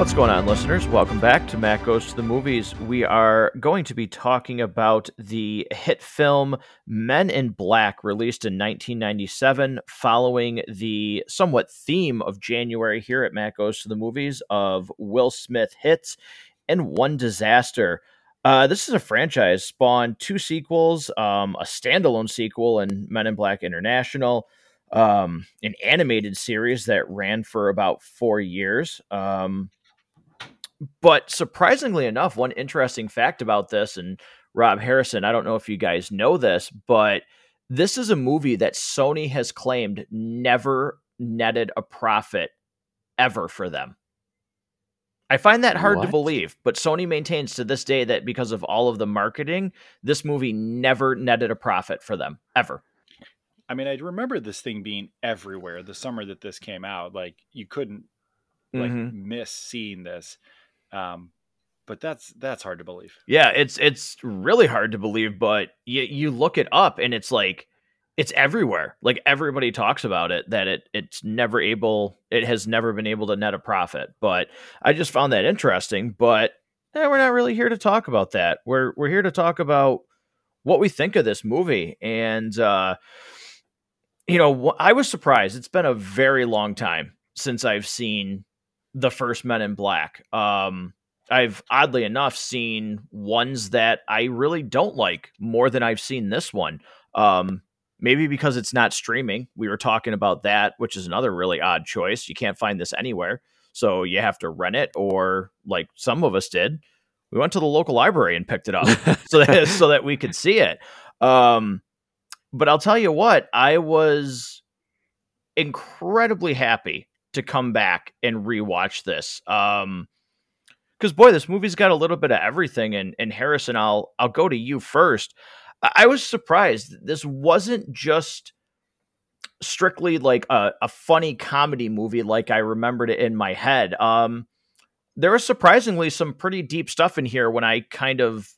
What's going on, listeners? Welcome back to Matt Goes to the Movies. We are going to be talking about the hit film Men in Black, released in 1997, following the somewhat theme of January here at Matt Goes to the Movies of Will Smith hits and one disaster. Uh, this is a franchise spawned two sequels, um, a standalone sequel in Men in Black International, um, an animated series that ran for about four years. Um, but surprisingly enough, one interesting fact about this, and Rob Harrison, I don't know if you guys know this, but this is a movie that Sony has claimed never netted a profit ever for them. I find that hard What? to believe, but Sony maintains to this day that because of all of the marketing, this movie never netted a profit for them ever. I mean, I remember this thing being everywhere the summer that this came out. Like you couldn't like Mhm. miss seeing this. Um, but that's that's hard to believe. Yeah, it's it's really hard to believe, but you you look it up and it's like it's everywhere. Like everybody talks about it that it it's never able it has never been able to net a profit. But I just found that interesting, but eh, we're not really here to talk about that. We're we're here to talk about what we think of this movie and uh you know, I was surprised. It's been a very long time since I've seen the first Men in Black. Um I've oddly enough seen ones that I really don't like more than I've seen this one. Um, maybe because it's not streaming. We were talking about that, which is another really odd choice. You can't find this anywhere, so you have to rent it, or like some of us did, we went to the local library and picked it up so that so that we could see it. Um, but I'll tell you what, I was incredibly happy to come back and rewatch this. Um, because boy, this movie's got a little bit of everything. And and Harrison, I'll I'll go to you first. I, I was surprised. This wasn't just strictly like a, a funny comedy movie like I remembered it in my head. Um, there was surprisingly some pretty deep stuff in here when I kind of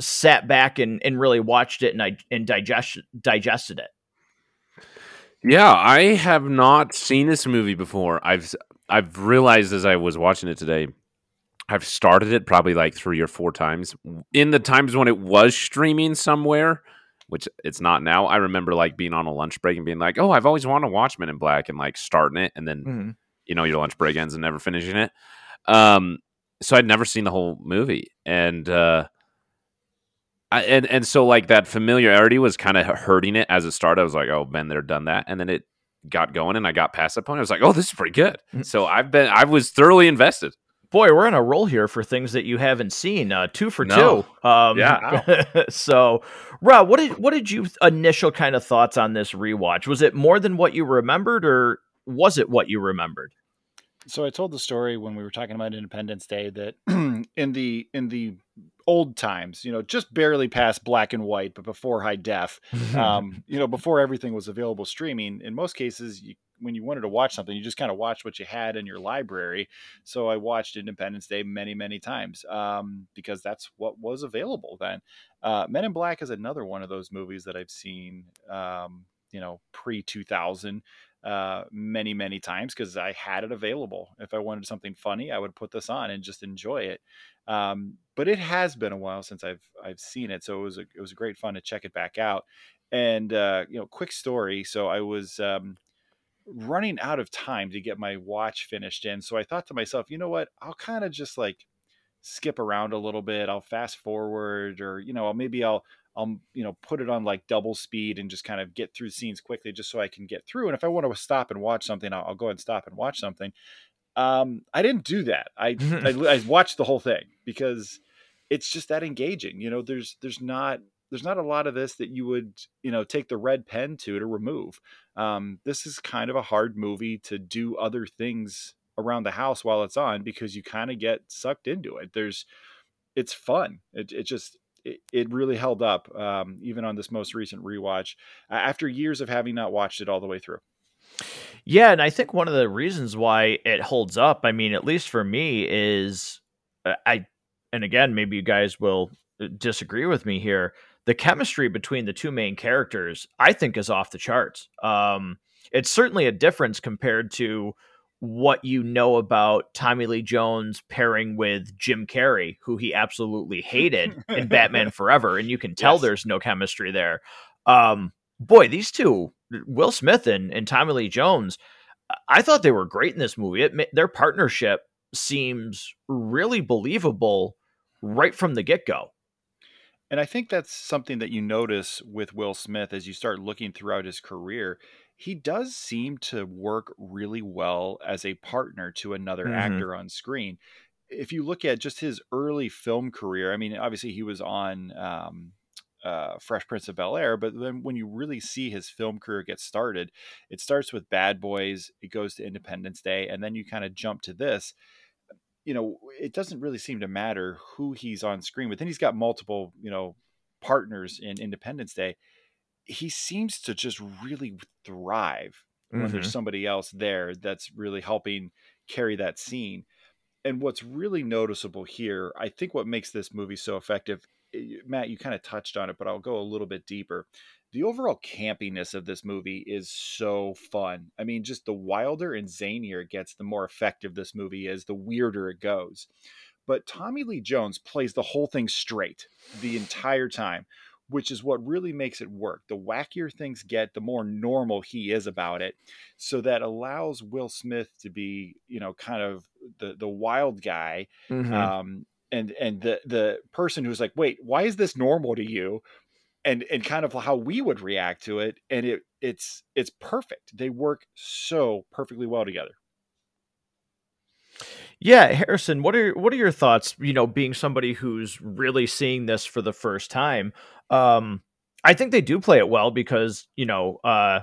sat back and, and really watched it and I and digest digested it. Yeah, I have not seen this movie before. I've I've realized as I was watching it today, I've started it probably like three or four times. In the times when it was streaming somewhere, which it's not now, I remember like being on a lunch break and being like, "Oh, I've always wanted to watch Men in Black," and like starting it, and then you know your lunch break ends and never finishing it. Um, so I'd never seen the whole movie, and uh, I, and and so like that familiarity was kind of hurting it as it started. I was like, oh, been there, done that, and then it got going, and I got past that point. I was like, oh, this is pretty good. Mm. So I've been, I was thoroughly invested. Boy, we're on a roll here for things that you haven't seen. Uh, two for No. two. Um, Yeah. so, Rob, what did what did you initial kind of thoughts on this rewatch? Was it more than what you remembered, or was it what you remembered? So I told the story when we were talking about Independence Day that in the in the old times, you know, just barely past black and white, but before high def, um, you know, before everything was available streaming, in most cases, you, when you wanted to watch something, you just kind of watched what you had in your library. So I watched Independence Day many, many times um, because that's what was available then. Uh, Men in Black is another one of those movies that I've seen, um, you know, pre 2000 uh, many, many times because I had it available. If I wanted something funny, I would put this on and just enjoy it. Um, but it has been a while since I've I've seen it, so it was a, it was great fun to check it back out. And uh, you know, quick story. So I was um, running out of time to get my watch finished in, so I thought to myself, you know what? I'll kind of just like skip around a little bit. I'll fast forward, or you know, maybe I'll I'll you know put it on like double speed and just kind of get through scenes quickly, just so I can get through. And if I want to stop and watch something, I'll, I'll go ahead and stop and watch something. Um, I didn't do that. I, I I watched the whole thing because it's just that engaging. You know, there's there's not there's not a lot of this that you would you know take the red pen to to remove. Um, this is kind of a hard movie to do other things around the house while it's on because you kind of get sucked into it. There's it's fun. It it just it, really held up um, even on this most recent rewatch after years of having not watched it all the way through. Yeah, and I think one of the reasons why it holds up, I mean, at least for me, is uh, I, and again, maybe you guys will uh, disagree with me here. The chemistry between the two main characters, I think, is off the charts. Um, it's certainly a difference compared to what you know about Tommy Lee Jones pairing with Jim Carrey, who he absolutely hated in Batman Forever, and you can tell yes. there's no chemistry there. Um, boy, these two, Will Smith and, and Tommy Lee Jones, I thought they were great in this movie. It, their partnership seems really believable right from the get go. And I think that's something that you notice with Will Smith as you start looking throughout his career. He does seem to work really well as a partner to another mm-hmm. actor on screen. If you look at just his early film career, I mean, obviously he was on um, uh, Fresh Prince of Bel Air, but then when you really see his film career get started, it starts with Bad Boys, it goes to Independence Day, and then you kind of jump to this. You know, it doesn't really seem to matter who he's on screen with. Then he's got multiple, you know, partners in Independence Day. He seems to just really thrive when mm-hmm. there's somebody else there that's really helping carry that scene. And what's really noticeable here, I think what makes this movie so effective Matt, you kind of touched on it, but I'll go a little bit deeper. The overall campiness of this movie is so fun. I mean, just the wilder and zanier it gets, the more effective this movie is, the weirder it goes. But Tommy Lee Jones plays the whole thing straight the entire time, which is what really makes it work. The wackier things get, the more normal he is about it. So that allows Will Smith to be, you know, kind of the the wild guy, mm-hmm. um, and and the the person who's like wait why is this normal to you and and kind of how we would react to it and it it's it's perfect they work so perfectly well together yeah harrison what are what are your thoughts you know being somebody who's really seeing this for the first time? Um i think they do play it well because you know uh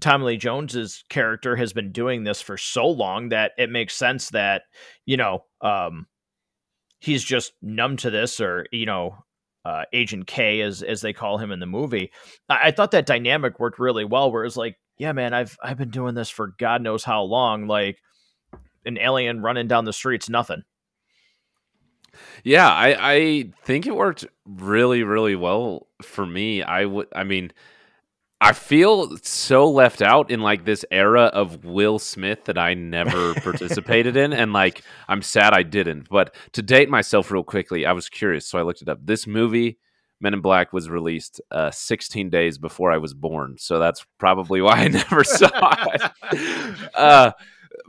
Tommy Lee Jones's character has been doing this for so long that it makes sense that you know um he's just numb to this or you know uh, agent k as as they call him in the movie. I-, I thought that dynamic worked really well where it's like yeah man i've i've been doing this for god knows how long. Like an alien running down the streets nothing yeah i i think it worked really really well for me i would i mean I feel so left out in like this era of Will Smith that I never participated in. And like, I'm sad I didn't. But to date myself real quickly, I was curious. So I looked it up. This movie, Men in Black, was released uh, 16 days before I was born. So that's probably why I never saw it. Uh,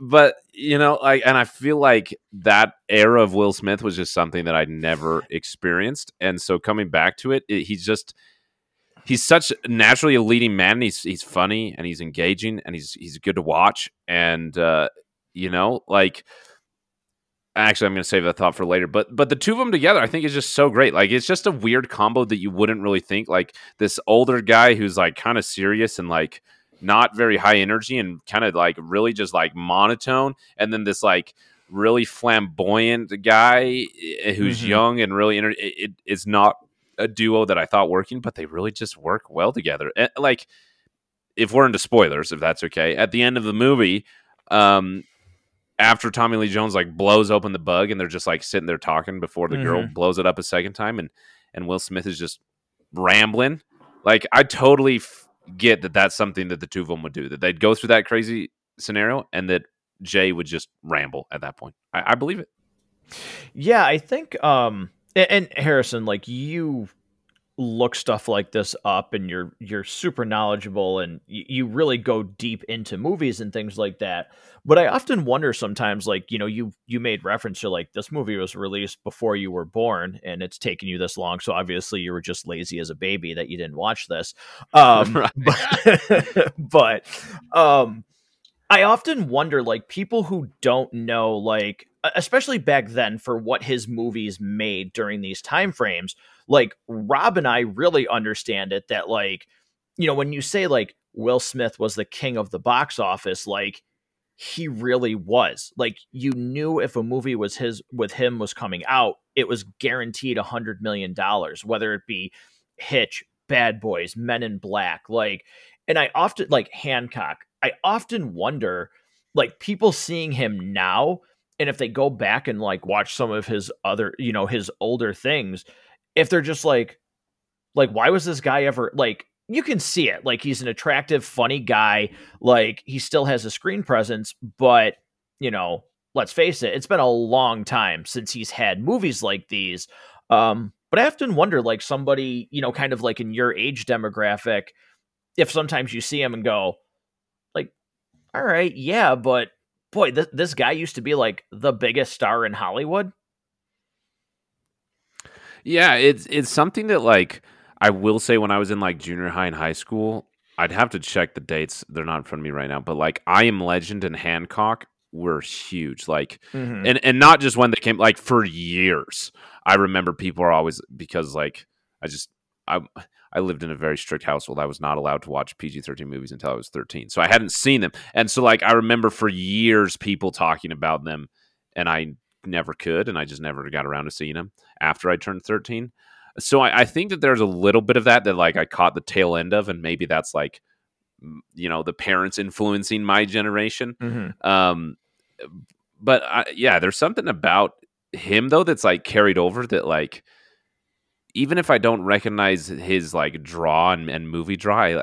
but, you know, like, and I feel like that era of Will Smith was just something that I never experienced. And so coming back to it, it he's just he's such naturally a leading man. He's he's funny and he's engaging and he's he's good to watch. And uh, you know, like actually, I'm going to save that thought for later. But but the two of them together, I think, is just so great. Like it's just a weird combo that you wouldn't really think. Like this older guy who's like kind of serious and like not very high energy and kind of like really just like monotone, and then this like really flamboyant guy eh, who's mm-hmm. young and really it, it, it's not a duo that I thought working, but they really just work well together. And, like, if we're into spoilers, if that's okay, at the end of the movie, um, after Tommy Lee Jones like blows open the bug and they're just like sitting there talking before the mm-hmm. girl blows it up a second time, and and Will Smith is just rambling. Like, I totally f- get that that's something that the two of them would do. That they'd go through that crazy scenario, and that Jay would just ramble at that point. I, I believe it. Yeah, I think um and, Harrison, like you look stuff like this up and you're you're super knowledgeable and you really go deep into movies and things like that. But i often wonder sometimes like you know you you made reference to like this movie was released before you were born and it's taken you this long so obviously you were just lazy as a baby that you didn't watch this. Um but, but um i often wonder like people who don't know like especially back then for what his movies made during these time frames like rob and i really understand it that like you know when you say like will smith was the king of the box office like he really was. Like you knew if a movie was his with him was coming out it was guaranteed a hundred million dollars whether it be hitch bad boys men in black like and i often like hancock i often wonder like people seeing him now and if they go back and like watch some of his other you know his older things if they're just like like why was this guy ever like you can see it like he's an attractive funny guy like he still has a screen presence but you know, let's face it, it's been a long time since he's had movies like these. Um, but I often wonder, like somebody, you know, kind of like in your age demographic, if sometimes you see him and go, like, all right, yeah, but boy, th- this guy used to be like the biggest star in Hollywood. Yeah, it's it's something that like I will say when I was in like junior high and high school, I'd have to check the dates. They're not in front of me right now, but like I Am Legend and Hancock were huge. Like Mm-hmm. and and not just when they came like for years. I remember people are always because like I just I I lived in a very strict household. I was not allowed to watch PG thirteen movies until I was thirteen, so I hadn't seen them. And so like I remember for years people talking about them, and I never could, and I just never got around to seeing them after I turned thirteen. So I, I think that there's a little bit of that that like I caught the tail end of, and maybe that's like you know the parents influencing my generation. Mm-hmm. Um, but I, yeah, there's something about him though that's like carried over that like even if I don't recognize his like draw and, and movie draw, I,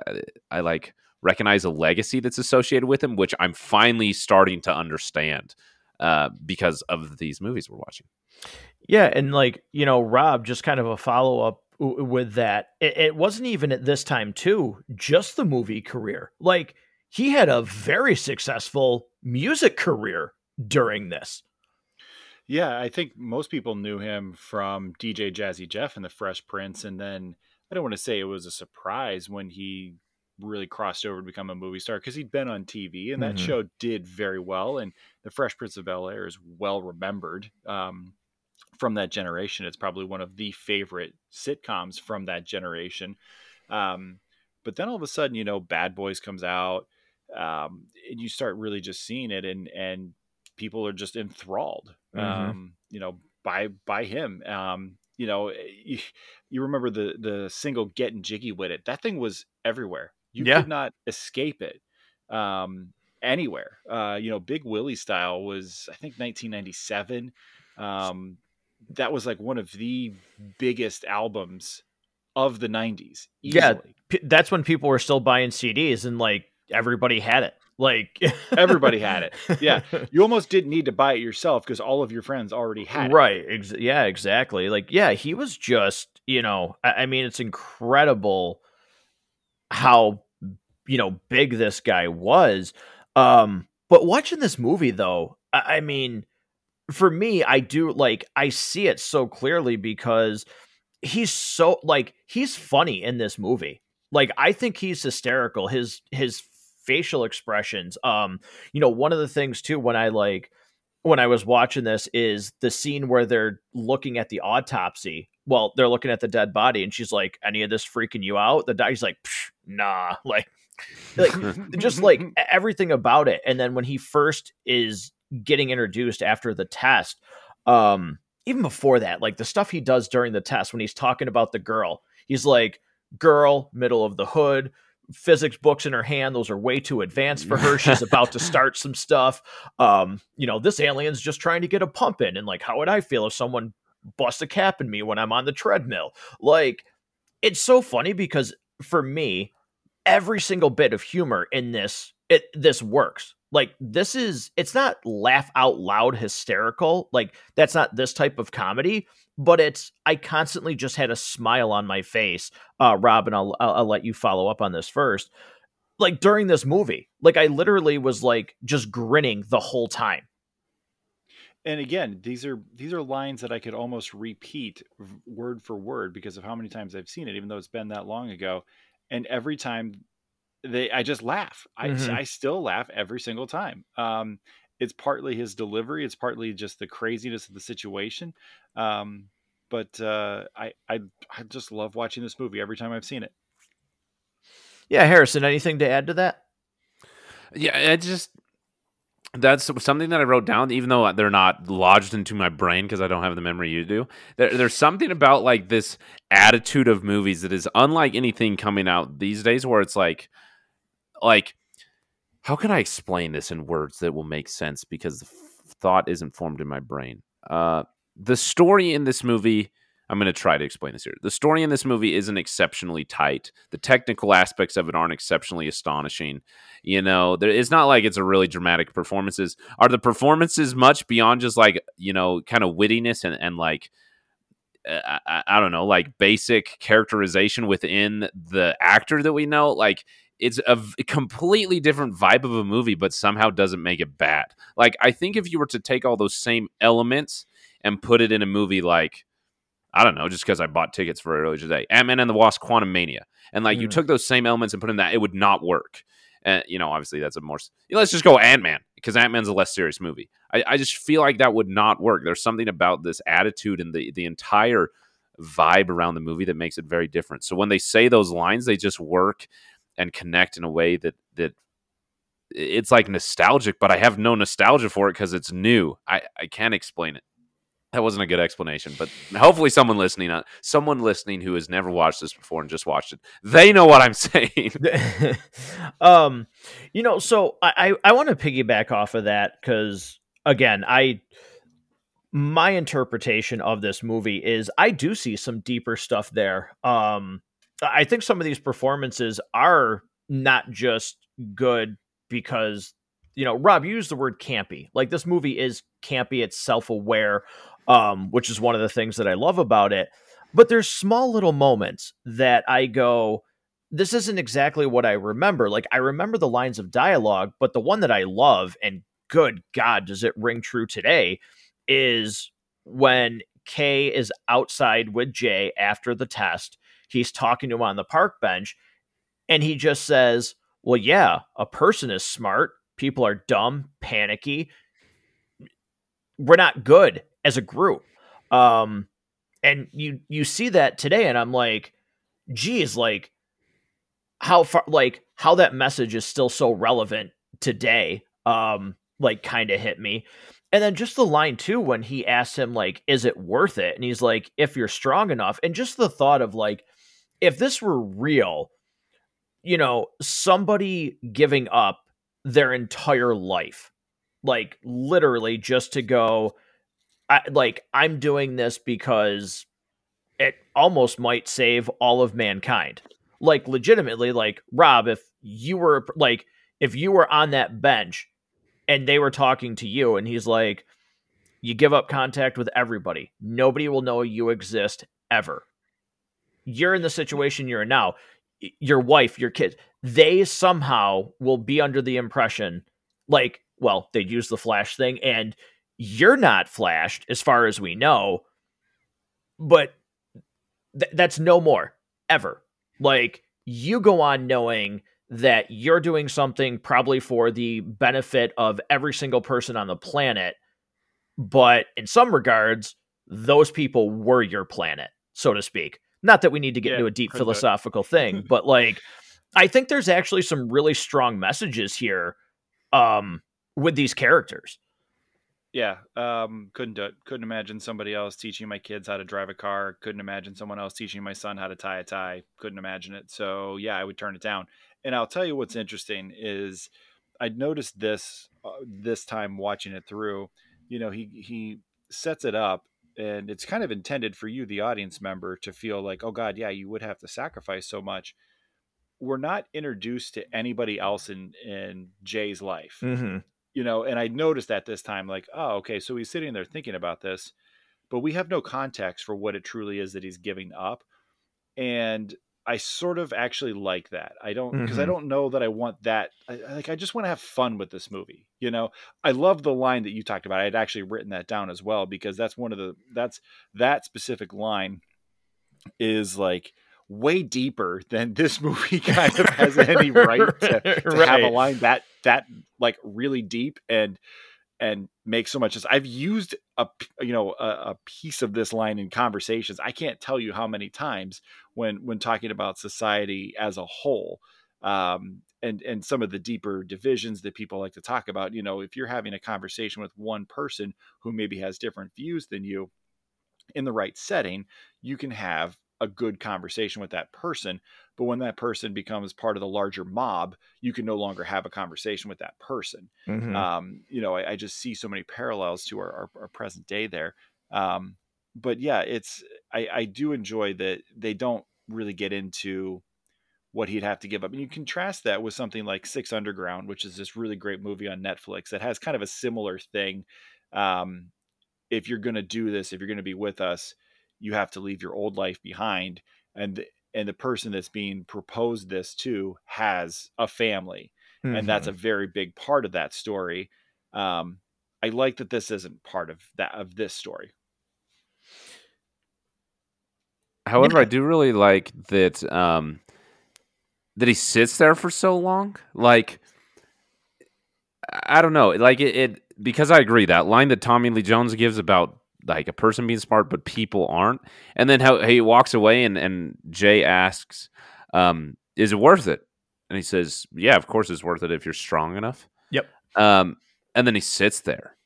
I like recognize a legacy that's associated with him, which I'm finally starting to understand uh, because of these movies we're watching. Yeah, and like you know, Rob, just kind of a follow up w- with that. It, it wasn't even at this time too, just the movie career. Like he had a very successful music career during this. Yeah, I think most people knew him from DJ Jazzy Jeff and the Fresh Prince, and then I don't want to say it was a surprise when he really crossed over to become a movie star because he'd been on TV and that Mhm. show did very well, and the Fresh Prince of Bel Air is well remembered um, from that generation. It's probably one of the favorite sitcoms from that generation. Um, but then all of a sudden, you know, Bad Boys comes out, um, and you start really just seeing it, and and people are just enthralled, Mhm. um, you know, by by him. Um, you know, you, you remember the the single "Getting Jiggy with It"? That thing was everywhere. You Yeah. could not escape it um, anywhere. Uh, you know, Big Willie style was I think 1997. Um, that was like one of the biggest albums of the 90s. Yeah. P- that's when people were still buying CDs and like everybody had it. Like Everybody had it. Yeah. You almost didn't need to buy it yourself because all of your friends already had it. right ex- yeah exactly like yeah he was just you know I, I mean it's incredible how you know big this guy was um but watching this movie though I, I mean for me i do like i see it so clearly because he's so like he's funny in this movie like i think he's hysterical his his facial expressions um you know one of the things too when i like when I was watching this is the scene where they're looking at the autopsy. Well, they're looking at the dead body, and she's like, "Any of this freaking you out?" The guy's like, "Psh, "Nah," like, like just like everything about it. And then when he first is getting introduced after the test, um, even before that, like the stuff he does during the test when he's talking about the girl, he's like, "Girl, middle of the hood." Physics books in her hand. Those are way too advanced for her. She's about to start some stuff. Um you know this alien's just trying to get a pump in. And like how would i feel if someone bust a cap in me when i'm on the treadmill? Like it's so funny because for me every single bit of humor in this it this works. Like this is it's not laugh out loud hysterical. Like that's not this type of comedy but it's i constantly just had a smile on my face uh rob and I'll, I'll i'll let you follow up on this first. Like during this movie like i literally was like just grinning the whole time. And again these are these are lines that i could almost repeat word for word because of how many times i've seen it even though it's been that long ago. And every time they i just laugh. I, Mhm. I still laugh every single time. Um it's partly his delivery it's partly just the craziness of the situation um but uh i i, I just love watching this movie every time i've seen it yeah harrison anything to add to that Yeah, it just that's something that I wrote down, even though they're not lodged into my brain because I don't have the memory you do. There, there's something about like this attitude of movies that is unlike anything coming out these days, where it's like, like, how can I explain this in words that will make sense because the f- thought isn't formed in my brain. Uh, the story in this movie I'm going to try to explain this here. The story in this movie isn't exceptionally tight. The technical aspects of it aren't exceptionally astonishing. You know, there, it's not like it's a really dramatic performances. Are the performances much beyond just like you know, kind of wittiness and and like uh, I, I don't know, like basic characterization within the actor that we know? Like it's a completely different vibe of a movie, but somehow doesn't make it bad. Like I think if you were to take all those same elements and put it in a movie like I don't know, just because I bought tickets for it earlier today. Ant Man and the Wasp: Quantum Mania, and like mm. you took those same elements and put in that, it would not work. And you know, obviously, that's a more. You know, Let's just go Ant Man because Ant Man's a less serious movie. I, I just feel like that would not work. There's something about this attitude and the the entire vibe around the movie that makes it very different. So when they say those lines, they just work and connect in a way that that it's like nostalgic, but I have no nostalgia for it because it's new. I, I can't explain it that wasn't a good explanation, but hopefully someone listening, uh, someone listening who has never watched this before and just watched it, they know what I'm saying. um, you know, so I I, I want to piggyback off of that because again, I my interpretation of this movie is I do see some deeper stuff there. Um, I think some of these performances are not just good because you know, Rob, used the word campy. Like this movie is campy, it's self-aware um, which is one of the things that I love about it. But there's small little moments that I go, this isn't exactly what I remember. Like I remember the lines of dialogue, but the one that I love, and good God, does it ring true today, is when Kay is outside with Jay after the test. He's talking to him on the park bench, and he just says, Well, yeah, a person is smart. People are dumb, panicky. We're not good as a group. Um, and you you see that today, and I'm like, geez, like how far, like how that message is still so relevant today. Um, like kind of hit me. And then just the line too when he asks him like, "Is it worth it?" And he's like, "If you're strong enough." And just the thought of like, if this were real, you know, somebody giving up their entire life, like literally just to go, I, like I'm doing this because it almost might save all of mankind. Like legitimately, like Rob, if you were like if you were on that bench and they were talking to you and he's like you give up contact with everybody. Nobody will know you exist ever. You're in the situation you're in now. Your wife, your kids, they somehow will be under the impression like, well, they'd use the flash thing and you're not flashed as far as we know, but th- that's no more ever. Like you go on knowing that you're doing something probably for the benefit of every single person on the planet, but in some regards, those people were your planet, so to speak. Not that we need to get yeah, into a deep philosophical thing, but like I think there's actually some really strong messages here um with these characters. Yeah um couldn't do it couldn't imagine somebody else teaching my kids how to drive a car. Couldn't imagine someone else teaching my son how to tie a tie. Couldn't imagine it. So yeah i would turn it down. And i'll tell you what's interesting is i noticed this uh, this time watching it through. You know he he sets it up and it's kind of intended for you the audience member to feel like oh god yeah you would have to sacrifice so much. We're not introduced to anybody else in in jay's life. Mm-hmm. You know, and I noticed that this time, like, oh, okay, so he's sitting there thinking about this, but we have no context for what it truly is that he's giving up. And I sort of actually like that. I don't because mm-hmm. I don't know that I want that. I, like I just want to have fun with this movie. You know, I love the line that you talked about. I had actually written that down as well because that's one of the that's that specific line is like way deeper than this movie kind of has any right to, to right. have a line that that like really deep and and make so much sense. I've used a you know a, a, piece of this line in conversations. I can't tell you how many times when when talking about society as a whole, um, and and some of the deeper divisions that people like to talk about. You know, if you're having a conversation with one person who maybe has different views than you, in the right setting, you can have a good conversation with that person. But when that person becomes part of the larger mob, you can no longer have a conversation with that person. Mm-hmm. Um, you know, I, I, just see so many parallels to our, our, our present day there. Um, but yeah, it's I, I do enjoy that they don't really get into what he'd have to give up. And you contrast that with something like Six Underground, which is this really great movie on Netflix that has kind of a similar thing. Um, if you're going to do this, if you're going to be with us, you have to leave your old life behind. And and the person that's being proposed this to has a family, mm-hmm. and that's a mm-hmm. very big part of that story. Um, I like that this isn't part of that of this story. However, yeah. I do really like that um, that he sits there for so long. Like, I don't know. Like it, it because I agree that line that Tommy Lee Jones gives about like a person being smart but people aren't, and then how he walks away and and Jay asks, um, "Is it worth it?" And he says, "Yeah, of course it's worth it if you're strong enough." Yep. Um, and then he sits there,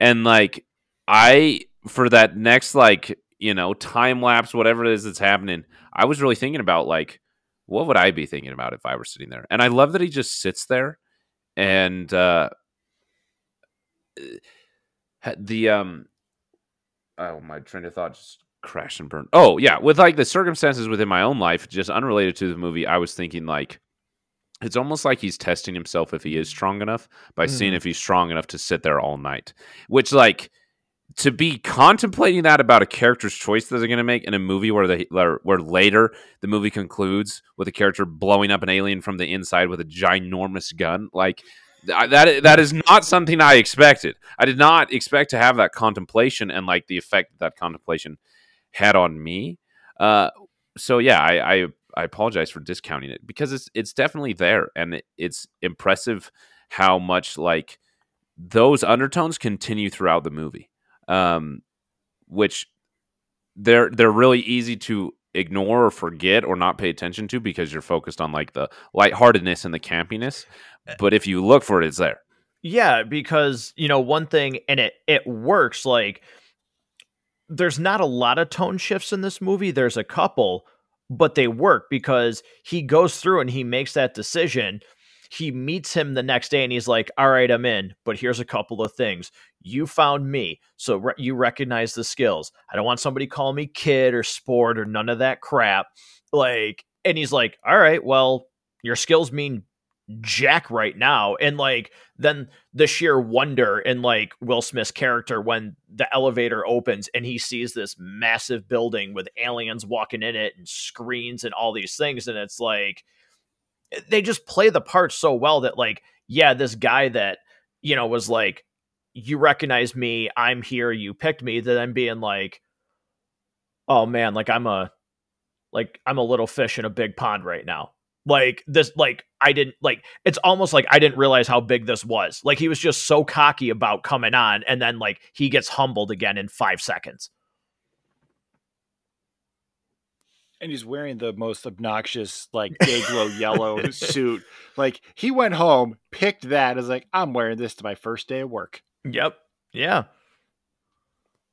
and like I for that next like you know time lapse whatever it is that's happening, I was really thinking about like what would I be thinking about if I were sitting there? And I love that he just sits there and uh the um oh my train of thought just crashed and burned. Oh yeah, with like the circumstances within my own life, just unrelated to the movie, I was thinking like it's almost like he's testing himself if he is strong enough by mm. seeing if he's strong enough to sit there all night. Which like to be contemplating that about a character's choice that they're going to make in a movie where the where later the movie concludes with a character blowing up an alien from the inside with a ginormous gun like that that is not something I expected. I did not expect to have that contemplation and like the effect that, that contemplation had on me. Uh, so yeah, I, I, I apologize for discounting it because it's it's definitely there and it, it's impressive how much like those undertones continue throughout the movie um, which they're they're really easy to ignore or forget or not pay attention to because you're focused on like the lightheartedness and the campiness. Eh. But if you look for it, it's there. Yeah, because you know one thing, and it it works. Like there's not a lot of tone shifts in this movie. There's a couple, but they work because he goes through and he makes that decision he meets him the next day and he's like, All right, I'm in, but here's a couple of things. You found me, so re- you recognize the skills. I don't want somebody calling me kid or sport or none of that crap. Like, and he's like, All right, well, your skills mean jack right now and like then the sheer wonder in like will smith's character when the elevator opens and he sees this massive building with aliens walking in it and screens and all these things and it's like they just play the part so well that like yeah this guy that you know was like you recognize me i'm here you picked me that i'm being like oh man like i'm a like i'm a little fish in a big pond right now. Like this like i didn't like it's almost like i didn't realize how big this was. Like he was just so cocky about coming on and then like he gets humbled again in five seconds and he's wearing the most obnoxious like glow yellow suit. Like he went home, picked that, is like, I'm wearing this to my first day of work. Yep. Yeah.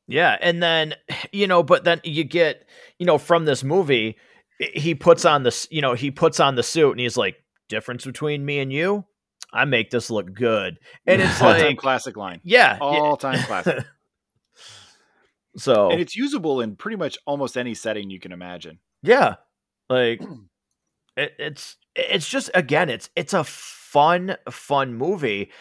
Yeah. And then, you know, but then you get, you know, from this movie, he puts on this, you know, he puts on the suit and he's like, difference between me and you, I make this look good. And it's like classic line. Yeah. All time yeah. classic. so and it's usable in pretty much almost any setting you can imagine. Yeah. Like it, it's it's just again it's it's a fun fun movie.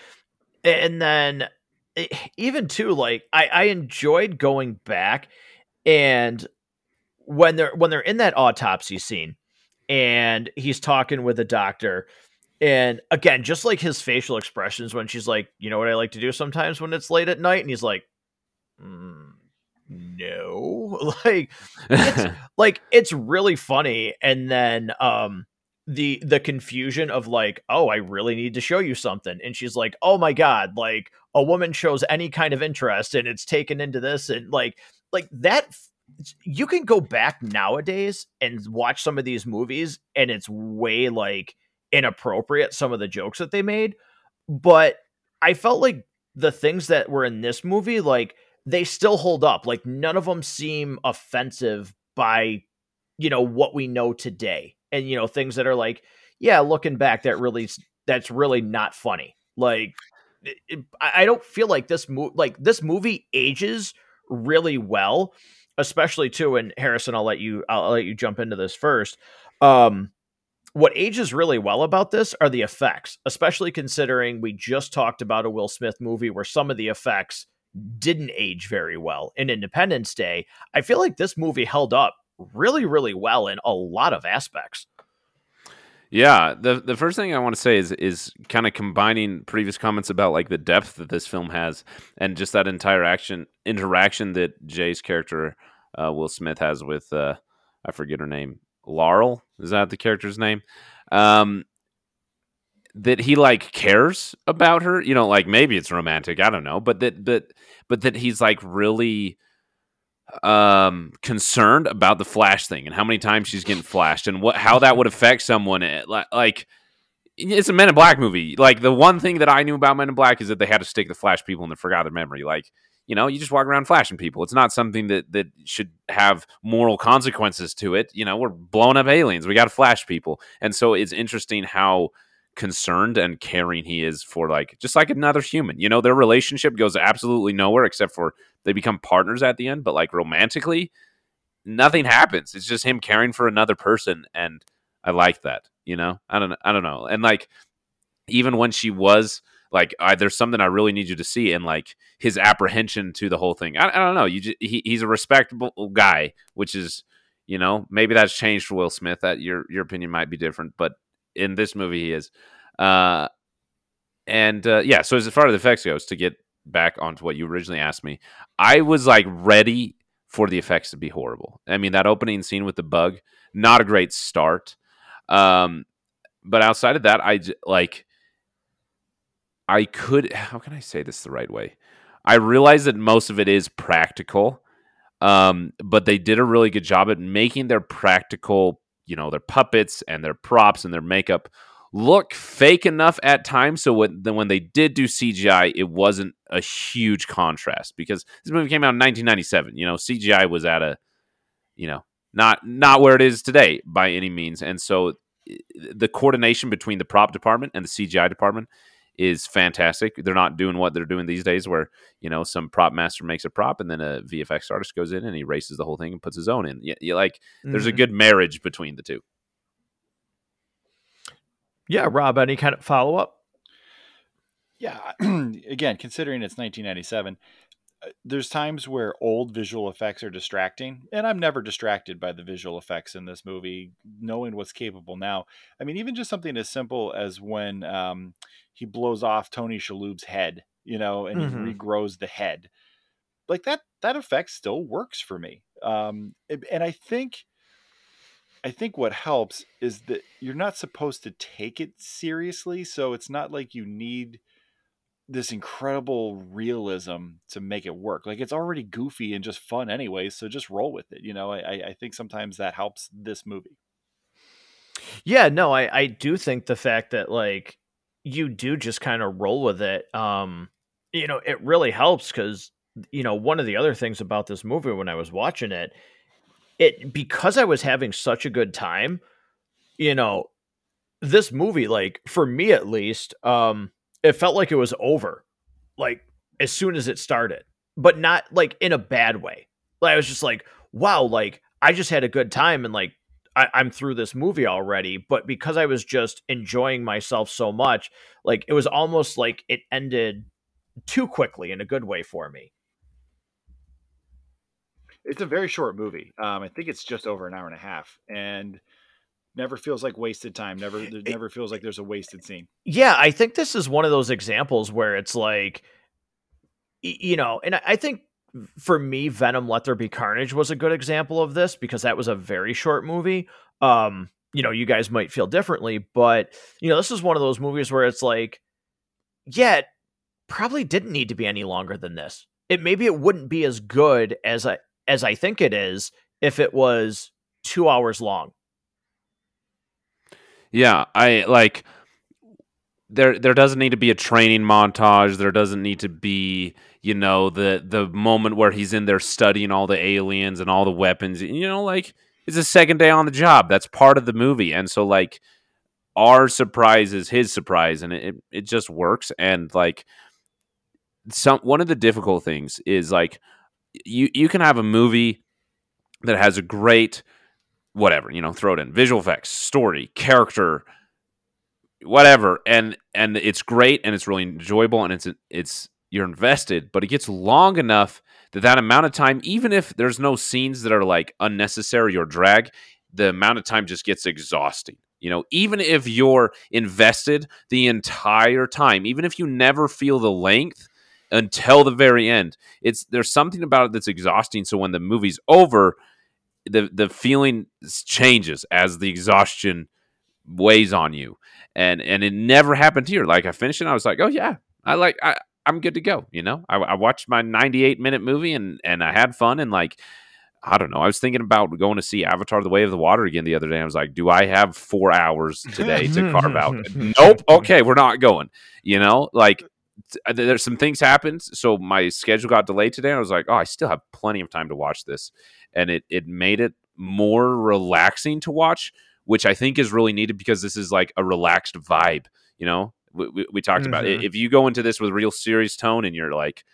And then it, even too like I I enjoyed going back and when they're when they're in that autopsy scene and he's talking with the doctor and again just like his facial expressions when she's like you know what i like to do sometimes when it's late at night and he's like mm, no. Like it's like it's really funny and then um the the confusion of like oh i really need to show you something and she's like oh my god like a woman shows any kind of interest and it's taken into this and like like that you can go back nowadays and watch some of these movies and it's way like inappropriate some of the jokes that they made but i felt like the things that were in this movie like they still hold up. Like none of them seem offensive by you know what we know today, and you know things that are like, yeah, looking back, that really that's really not funny. Like it, I don't feel like this movie like this movie ages really well especially too. And Harrison, I'll let you I'll let you jump into this first. Um, what ages really well about this are the effects, especially considering we just talked about a Will Smith movie where some of the effects didn't age very well in Independence Day. I feel like this movie held up really, really well in a lot of aspects. Yeah, the the first thing I want to say is is kind of combining previous comments about like the depth that this film has, and just that entire action interaction that Jay's character uh, Will Smith has with uh, I forget her name, Laurel. Is that the character's name? Um, that he like cares about her. You know, like maybe it's romantic. I don't know, but that but but that he's like really um concerned about the flash thing and how many times she's getting flashed and what how that would affect someone eh, like it's a Men in Black movie. Like the one thing that I knew about Men in Black is that they had to stick the flash people in the forgotten memory. Like you know, you just walk around flashing people. It's not something that that should have moral consequences to it. You know, we're blowing up aliens. We got to flash people, and so it's interesting how concerned and caring he is for like just like another human. You know, their relationship goes absolutely nowhere except for they become partners at the end, but like romantically, nothing happens. It's just him caring for another person and I like that, you know? I don't I don't know. And like even when she was like I, there's something I really need you to see and like his apprehension to the whole thing. I, I don't know. You just, he, he's a respectable guy, which is you know maybe that's changed for Will Smith. That your your opinion might be different, but in this movie he is. Uh, and uh, yeah, so as far as the effects goes, to get back onto what you originally asked me, I was like ready for the effects to be horrible. I mean, that opening scene with the bug, not a great start. Um, but outside of that, I like, I could, how can I say this the right way? I realize that most of it is practical, um, but they did a really good job at making their practical you know their puppets and their props and their makeup look fake enough at times. So when, when they did do CGI it wasn't a huge contrast because this movie came out in 1997 you know CGI was at a you know not not where it is today by any means. And so eh, the coordination between the prop department and the CGI department is fantastic. They're not doing what they're doing these days, where you know some prop master makes a prop and then a VFX artist goes in and he races the whole thing and puts his own in. You, you like, mm-hmm. there's a mm-hmm. good marriage between the two. Yeah, Rob, any kind of follow up? Yeah, again, considering it's 1997, uh, there's times where old visual effects are distracting, and I'm never distracted by the visual effects in this movie, knowing what's capable now. I mean, even just something as simple as when um, he blows off Tony Shalhoub's head, you know, and mm-hmm. he regrows the head. Like that, that effect still works for me. Um, and I think, I think what helps is that you're not supposed to take it seriously. So it's not like you need this incredible realism to make it work. Like it's already goofy and just fun anyway. So just roll with it. You know, I, I think sometimes that helps this movie. Yeah, no, I, I do think the fact that like you do just kind of roll with it. Um, you know, it really helps because you know one of the other things about this movie when I was watching it, it because I was having such a good time. You know, this movie, like for me at least, um, it felt like it was over, like as soon as it started, but not like in a bad way. Like I was just like, wow, like I just had a good time and like I, I'm through this movie already, but because I was just enjoying myself so much, like it was almost like it ended too quickly in a good way for me. It's a very short movie. Um, I think it's just over an hour and a half, and never feels like wasted time. Never, it never feels like there's a wasted scene. Yeah, I think this is one of those examples where it's like, you know, and I think for me, Venom Let There Be Carnage was a good example of this because that was a very short movie. Um, you know, you guys might feel differently, but you know, this is one of those movies where it's like, yeah, it probably didn't need to be any longer than this. It maybe it wouldn't be as good as I as I think it is if it was two hours long. Yeah, I like there there doesn't need to be a training montage. There doesn't need to be you know the the moment where he's in there studying all the aliens and all the weapons you know like it's a second day on the job. That's part of the movie. And so like our surprise is his surprise and it it just works. And like some one of the difficult things is like you you can have a movie that has a great whatever you know throw it in visual effects story character whatever and and it's great and it's really enjoyable and it's it's you're invested but it gets long enough that that amount of time even if there's no scenes that are like unnecessary or drag the amount of time just gets exhausting you know? Even if you're invested the entire time even if you never feel the length until the very end it's there's something about it that's exhausting so when the movie's over the the feeling changes as the exhaustion weighs on you and and it never happened here. Like i finished it i was like oh yeah i like i i'm good to go you know i, I watched my 98 minute movie and and i had fun and like I don't know. I was thinking about going to see Avatar: The Way of the Water again the other day. I was like, do I have four hours today to carve out? nope. Okay, we're not going. You know, like uh, there's some things happened, so my schedule got delayed today. I was like, oh, I still have plenty of time to watch this, and it it made it more relaxing to watch, which I think is really needed because this is like a relaxed vibe. You know, we, we, we talked mm-hmm. about it. If you go into this with real serious tone and you're like,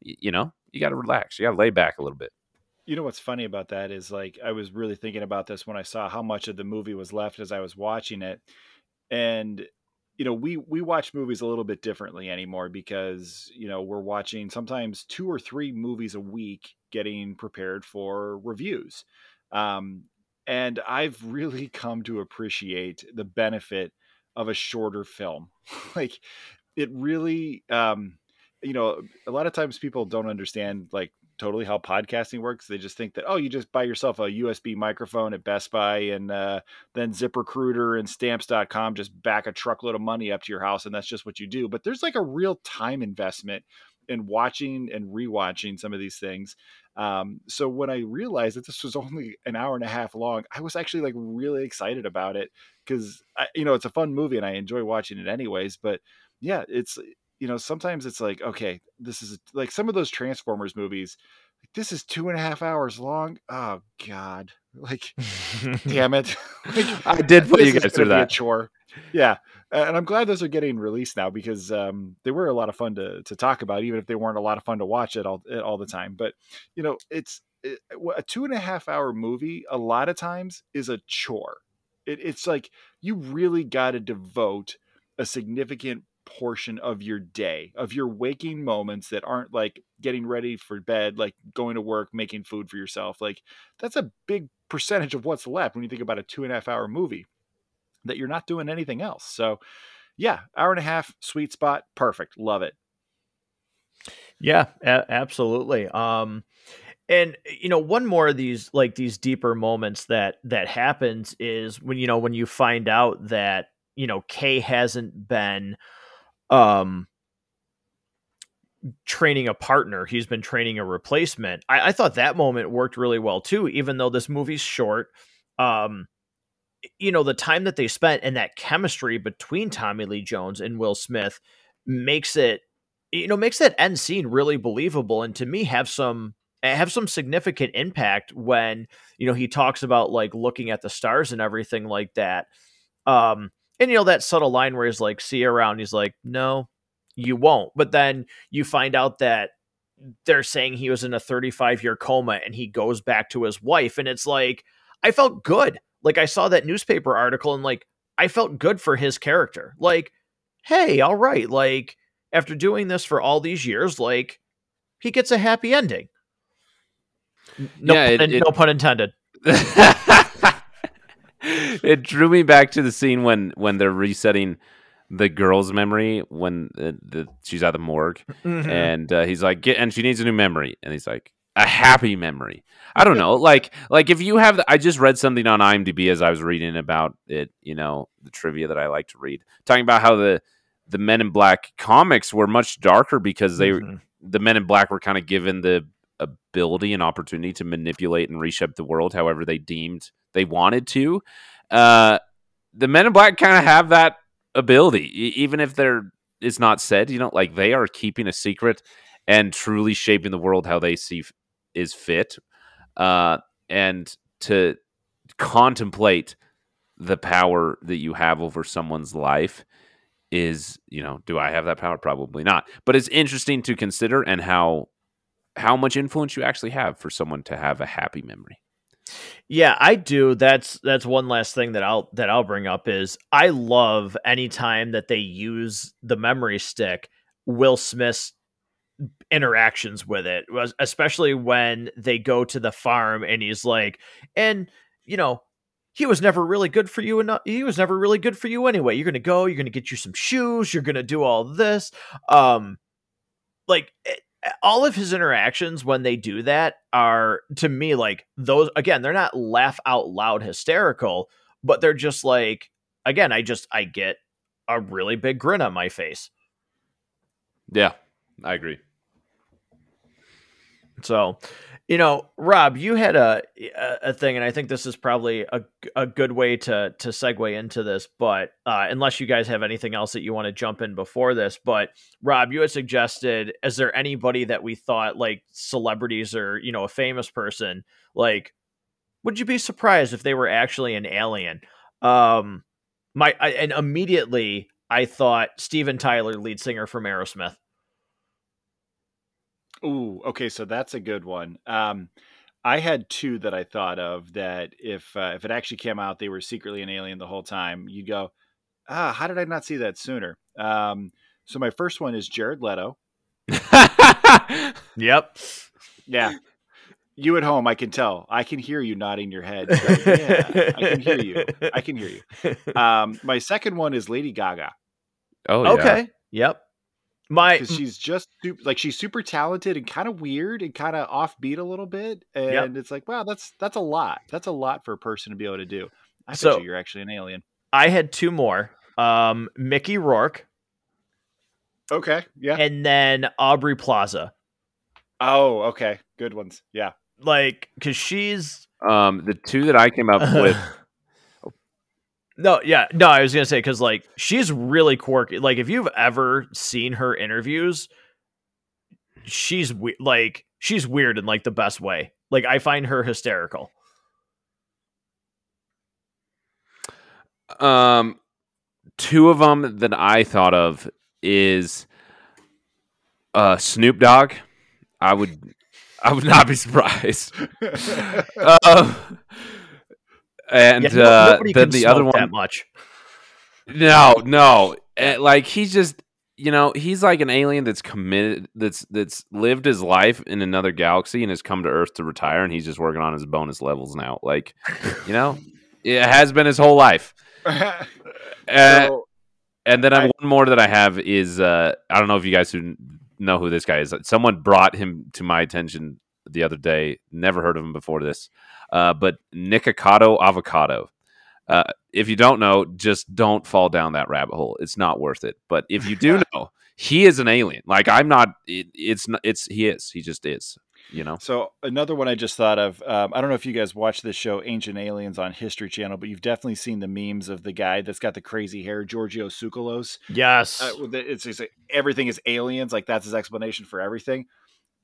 you know, you got to relax, you got to lay back a little bit. You know what's funny about that is like I was really thinking about this when I saw how much of the movie was left as I was watching it. And you know, we we watch movies a little bit differently anymore because, you know, we're watching sometimes two or three movies a week getting prepared for reviews. Um and I've really come to appreciate the benefit of a shorter film. like it really um you know, a lot of times people don't understand like totally how podcasting works. They just think that oh, you just buy yourself a USB microphone at Best Buy and uh, then ZipRecruiter and Stamps.com just back a truckload of money up to your house, and that's just what you do. But there's like a real time investment in watching and rewatching some of these things. Um, so when I realized that this was only an hour and a half long, I was actually like really excited about it because you know it's a fun movie and I enjoy watching it anyways. But yeah, it's you know, sometimes it's like, okay, this is like some of those Transformers movies. Like, this is two and a half hours long. Oh God, like, damn it! like, I did put you guys through that chore. Yeah, and I'm glad those are getting released now because um, they were a lot of fun to to talk about, even if they weren't a lot of fun to watch it all all the time. But you know, it's it, a two and a half hour movie. A lot of times is a chore. It, it's like you really got to devote a significant portion of your day, of your waking moments that aren't like getting ready for bed, like going to work, making food for yourself. Like that's a big percentage of what's left when you think about a two and a half hour movie that you're not doing anything else. So, yeah, hour and a half, sweet spot, perfect, love it. Yeah, a- absolutely. Um, and you know, one more of these like these deeper moments that that happens is when you know when you find out that you know Kay hasn't been um training a partner he's been training a replacement I, I, thought that moment worked really well too even though this movie's short um you know the time that they spent and that chemistry between tommy lee jones and will smith makes it you know makes that end scene really believable and to me have some have some significant impact when you know he talks about like looking at the stars and everything like that um and you know that subtle line where he's like, "See around." He's like, "No, you won't." But then you find out that they're saying he was in a 35 year coma, and he goes back to his wife, and it's like I felt good. Like I saw that newspaper article, and like I felt good for his character. Like, hey, all right, like after doing this for all these years, like he gets a happy ending. No, yeah, pun, it, no pun intended. it drew me back to the scene when when they're resetting the girl's memory when the, the she's at the morgue, mm-hmm. and uh, he's like, "Get," and she needs a new memory, and he's like, "A happy memory." I don't know, like like if you have, the, I just read something on IMDb as I was reading about it. You know, the trivia that I like to read, talking about how the the Men in Black comics were much darker because they mm-hmm. the Men in Black were kind of given the ability and opportunity to manipulate and reshape the world however they deemed they wanted to. Uh, the Men in Black kind of have that ability, even if they're it's not said. You know, like they are keeping a secret and truly shaping the world how they see is fit, uh, and to contemplate the power that you have over someone's life is you know do i have that power? Probably not. But it's interesting to consider and how how much influence you actually have for someone to have a happy memory. Yeah, I do. That's that's one last thing that I'll that I'll bring up is I love anytime that they use the memory stick, Will Smith's interactions with it, was especially when they go to the farm and he's like, and you know, he was never really good for you enough. He was never really good for you anyway. You're gonna go. You're gonna get you some shoes. You're gonna do all this. Um, like it, all of his interactions when they do that are to me like those again they're not laugh out loud hysterical but they're just like again i just i get a really big grin on my face Yeah, I agree. So you know rob you had a a thing and i think this is probably a, a good way to to segue into this but uh, unless you guys have anything else that you want to jump in before this but rob you had suggested is there anybody that we thought like celebrities or you know a famous person like would you be surprised if they were actually an alien? Um my I, and immediately i thought steven tyler lead singer from aerosmith Ooh, okay, so that's a good one. Um, I had two that I thought of that if uh, if it actually came out they were secretly an alien the whole time, you'd go, ah, how did I not see that sooner? Um, so my first one is Jared Leto. yep Yeah. You at home, I can tell. I can hear you nodding your head. Like, yeah, I can hear you. I can hear you. Um, my second one is Lady Gaga oh, yeah. okay yep my because she's just sup- like she's super talented and kind of weird and kind of offbeat a little bit, and it's like, wow, that's that's a lot. That's a lot for a person to be able to do. I bet So- you you're actually an alien. I had two more. Um, Mickey Rourke Okay, yeah. and then Aubrey Plaza. Oh, okay, good ones. Yeah. Like, cause she's Um, the two that I came up with. no, yeah, no. I was gonna say because like she's really quirky. Like, if you've ever seen her interviews, she's we- like she's weird in like the best way. Like, I find her hysterical. Um, two of them that I thought of is uh Snoop Dogg. I would, I would not be surprised. uh, and Yeah, uh, then the other smoke that one, much. no, no, Eh, like he's just, you know, he's like an alien that's committed, that's that's lived his life in another galaxy and has come to Earth to retire, and he's just working on his bonus levels now. Like, you know, it has been his whole life. Uh, So, And then I- one more that I have is uh, I don't know if you guys who know who this guy is. Someone brought him to my attention the other day. Never heard of him before this, uh, but Nikocado Avocado. Uh, if you don't know, just don't fall down that rabbit hole. It's not worth it. But if you do know, he is an alien. Like I'm not. It, it's not. It's he is. He just is. You know. so another one I just thought of. Um, I don't know if you guys watch this show, Ancient Aliens, on History Channel, but you've definitely seen the memes of the guy that's got the crazy hair, Giorgio Tsoukalos. Yes. uh, with it's, it's everything is aliens. Like that's his explanation for everything.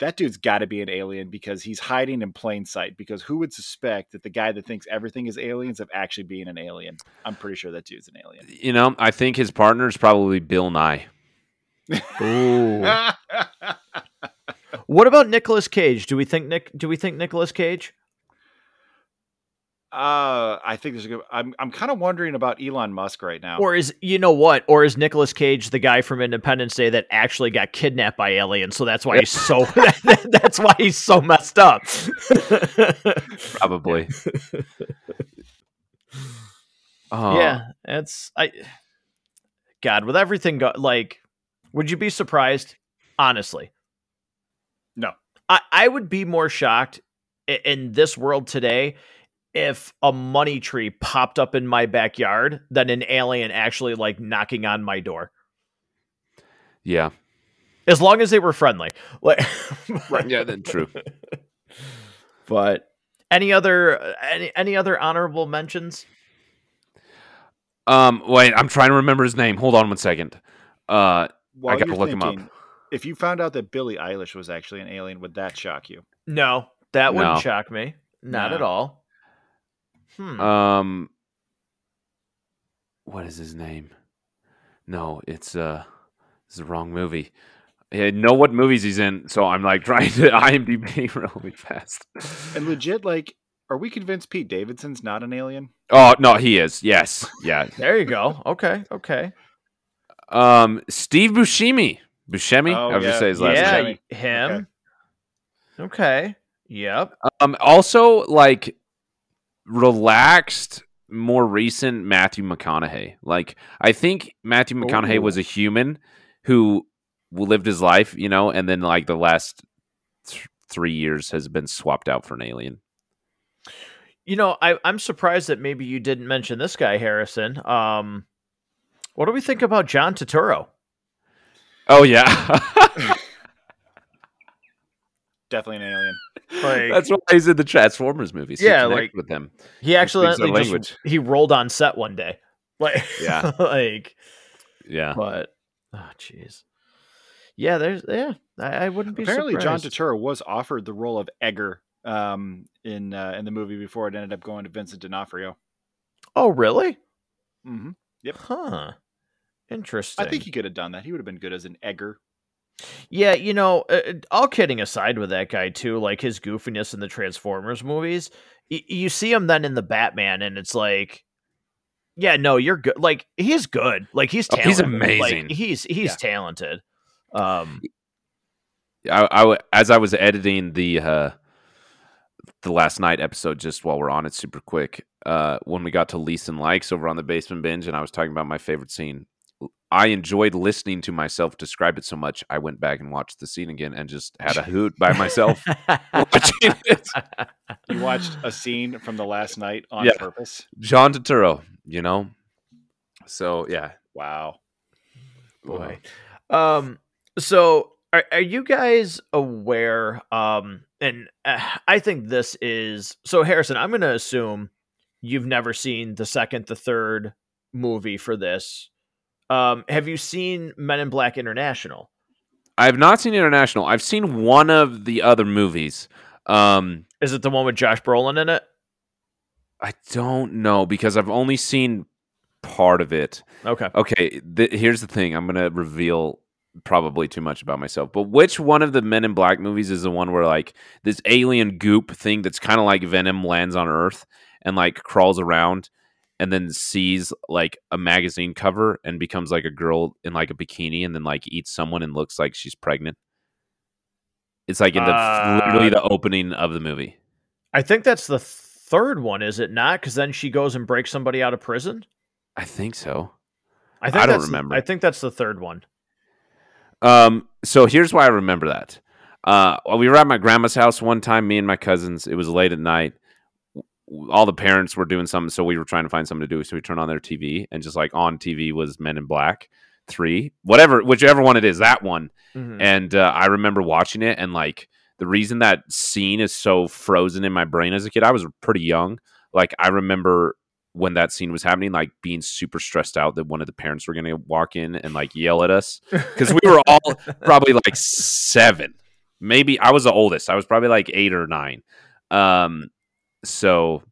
That dude's got to be an alien because he's hiding in plain sight. Because who would suspect that the guy that thinks everything is aliens of actually being an alien? I'm pretty sure that dude's an alien. You know. I think his partner is probably Bill Nye. Ooh. what about Nicolas Cage? Do we think Nick? Do we think Nicolas Cage? Uh, I think there's a good. I'm I'm kind of wondering about Elon Musk right now. Or is you know what? Or is Nicolas Cage the guy from Independence Day that actually got kidnapped by aliens? So that's why he's so that's why he's so messed up. Probably. oh, yeah, it's I. God, with everything go, like, would you be surprised? Honestly, No. I I would be more shocked i- in this world today if a money tree popped up in my backyard than an alien actually like knocking on my door. Yeah. as long as they were friendly. Like, Yeah, that's true. But any other any any other honorable mentions? Um, wait, I'm trying to remember his name. Hold on one second. Uh, While gotta you're look him up. If you found out that Billie Eilish was actually an alien, would that shock you? No, that wouldn't No. shock me. Not No. at all. Hmm. um, what is his name? No, it's uh, it's the wrong movie. I know what movies he's in, so I'm like trying to IMDb really fast. And legit, like, are we convinced Pete Davidson's not an alien? Oh no, he is. Yes, yeah. There you go. Okay, okay. Um, Steve Buscemi. Buscemi. Oh, I would yeah. just say his last yeah, name. y- him. Okay. Yep. Um, also like relaxed, more recent Matthew McConaughey. Like I think Matthew McConaughey was a human who lived his life, you know, and then like the last th- three years has been swapped out for an alien. You know, I, I'm surprised that maybe you didn't mention this guy, Harrison. Um, what do we think about John Turturro? Oh yeah, Definitely an alien. Like, that's why he's in the Transformers movies. He Yeah, connected like- with them. he accidentally our just language. he rolled on set one day. Like, Yeah. like, Yeah, but oh, jeez. Yeah, there's yeah. I, I wouldn't be Apparently, John surprised. Turturro was offered the role of Edgar um, in uh, in the movie before it ended up going to Vincent D'Onofrio. Oh, really? hmm Huh. Interesting. I think he could have done that. He would have been good as an Edgar. Yeah, you know, uh, uh, all kidding aside with that guy too, like his goofiness in the Transformers movies, y- you see him then in the Batman, and it's like, yeah, no, you're good. Like he's good. Like he's Oh, he's talented. Like, amazing. he's he's Yeah. talented. Um, I, I w- as I was editing the uh, the Last Knight episode, just while we're on it, super quick. Uh, when we got to Leeson likes over on the basement binge, and I was talking about my favorite scene. I enjoyed listening to myself describe it so much. I went back and watched the scene again and just had a hoot by myself watching it. You watched a scene from the Last Knight on Yeah. purpose. John Turturro, you know. So yeah, Wow. boy. Um, so are, are you guys aware? Um, and uh, I think this is so. Harrison, I'm going to assume you've never seen the second, the third movie for this. Um, have you seen Men in Black International? I have not seen International. I've seen one of the other movies. Um, Is it the one with Josh Brolin in it? I don't know because I've only seen part of it. Okay. Okay, th- here's the thing. I'm gonna reveal probably too much about myself, but which one of the Men in Black movies is the one where like this alien goop thing that's kind of like Venom lands on Earth and like crawls around and then sees like a magazine cover and becomes like a girl in like a bikini and then like eats someone and looks like she's pregnant. It's like in the Uh, literally the opening of the movie. I think that's the third one, is it not? Because then she goes and breaks somebody out of prison. I think so. I think I don't remember. I think that's the third one. Um, so here's why I remember that. Uh, we were at my grandma's house one time, me and my cousins. It was late at night. All the parents were doing something, so we were trying to find something to do. So we turned on their TV, and just like on TV was Men in Black three, whatever, whichever one it is, that one. Mhm. And uh, I remember watching it, and like the reason that scene is so frozen in my brain as a kid, I was pretty young. Like I remember when that scene was happening, like being super stressed out that one of the parents were going to walk in and like yell at us because we were all probably like seven, maybe. I was the oldest. I was probably like eight or nine. Um, so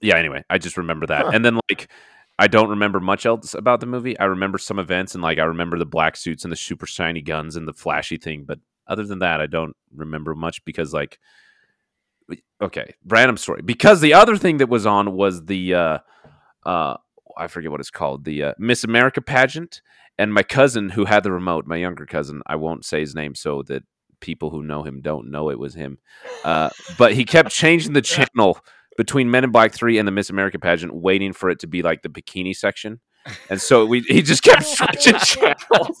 yeah. Anyway, I just remember that, Huh. and then like. I don't remember much else about the movie. I remember some events and like I remember the black suits and the super shiny guns and the flashy thing, but other than that, I don't remember much because like okay, random story. Because the other thing that was on was the uh uh I forget what it's called, the uh, Miss America pageant and my cousin who had the remote, my younger cousin, I won't say his name so that people who know him don't know it was him. Uh but he kept changing the channel between Men in Black 3 and the Miss America pageant waiting for it to be like the bikini section. And so we he just kept switching channels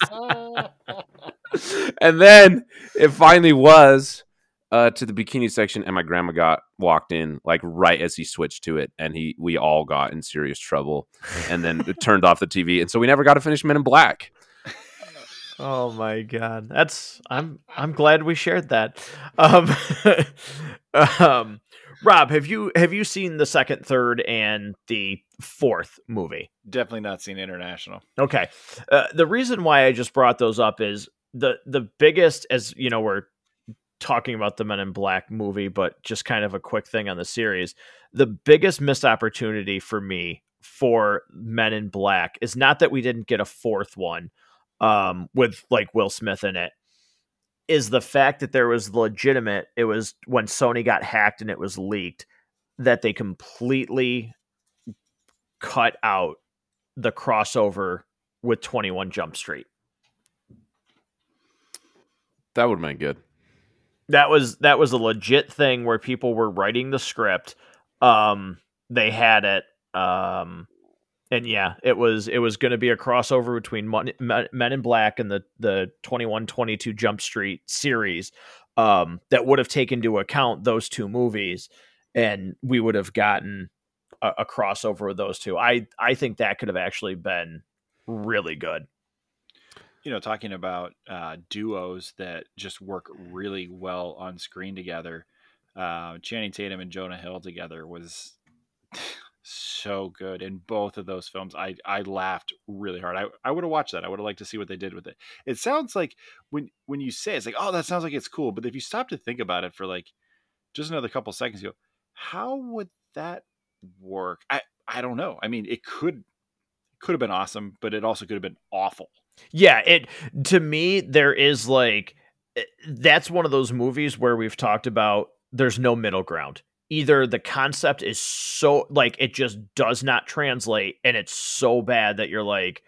and then it finally was uh, to the bikini section, and my grandma got walked in like right as he switched to it, and he we all got in serious trouble, and then it turned off the TV, and so we never got to finish Men in Black. Oh my god, that's I'm I'm glad we shared that. Um, um, Rob, have you have you seen the second, third, and the fourth movie? Definitely not seen international. Okay, uh, the reason why I just brought those up is the the biggest, as you know, we're talking about the Men in Black movie, but just kind of a quick thing on the series. The biggest missed opportunity for me for Men in Black is not that we didn't get a fourth one um, with like Will Smith in it. Is the fact that there was legitimate, it was when Sony got hacked and it was leaked. that they completely cut out the crossover with 21 Jump Street. That would have been good. That was that was a legit thing where people were writing the script. Um, they had it. Um, and yeah, it was it was going to be a crossover between Men in Black and the the 2122 Jump Street series um, that would have taken into account those two movies, and we would have gotten a, a crossover of those two. I I think that could have actually been really good. You know, talking about uh, duos that just work really well on screen together. Uh, Channing Tatum and Jonah Hill together was so good in both of those films. I I laughed really hard. I, I would have watched that. I would have liked to see what they did with it. It sounds like when when you say it, it's like, oh, that sounds like it's cool. But if you stop to think about it for like just another couple seconds, you go, how would that work? I I don't know. I mean, it could could have been awesome, but it also could have been awful. Yeah, it to me there is like eh, that's one of those movies where we've talked about there's no middle ground either the concept is so like it just does not translate and it's so bad that you're like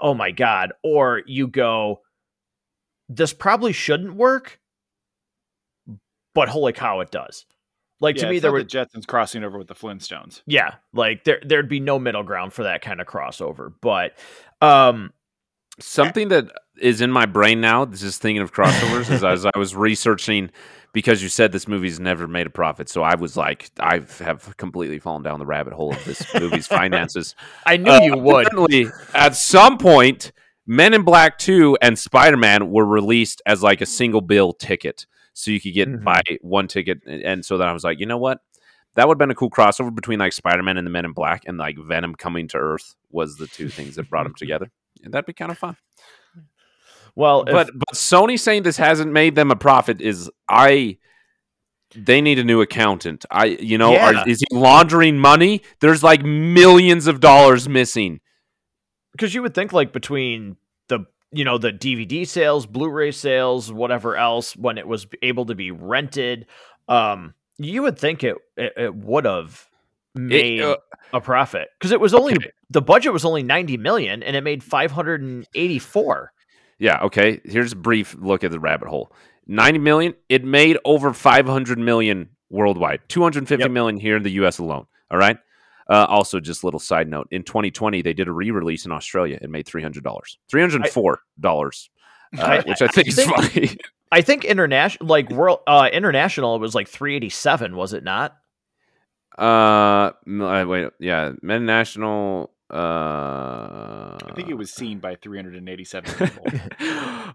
oh my god or you go this probably shouldn't work but holy cow it does. Like yeah, to me there were the jetsons crossing over with the flintstones. Yeah like there there'd be no middle ground for that kind of crossover but um something that is in my brain now just thinking of crossovers is as i was researching because you said this movie's never made a profit. So I was like, I have completely fallen down the rabbit hole of this movie's finances. I knew uh, you would. At some point, Men in Black 2 and Spider Man were released as like a single bill ticket. So you could get mm-hmm. buy one ticket. And so then I was like, you know what? That would have been a cool crossover between like Spider Man and the Men in Black and like Venom coming to Earth was the two things that brought them together. And that'd be kind of fun. Well, but but Sony saying this hasn't made them a profit is I. They need a new accountant. I, you know, yeah. are, is he laundering money? There's like millions of dollars missing. Because you would think, like between the you know the DVD sales, Blu-ray sales, whatever else, when it was able to be rented, um, you would think it it, it would have made it, uh, a profit because it was only okay. the budget was only 90 million and it made 584 yeah, okay. Here's a brief look at the rabbit hole. 90 million, it made over 500 million worldwide. Two hundred fifty yep. million here in the US alone, all right? Uh, also, just a little side note: in 2020, they did a re-release in Australia. It made three hundred dollars, three hundred four dollars, uh, which I think I is think, funny. I think international, like world, uh, international, it was like three eighty seven, was it not? Uh, wait, yeah, Men National uh, I think it was seen by 387 people.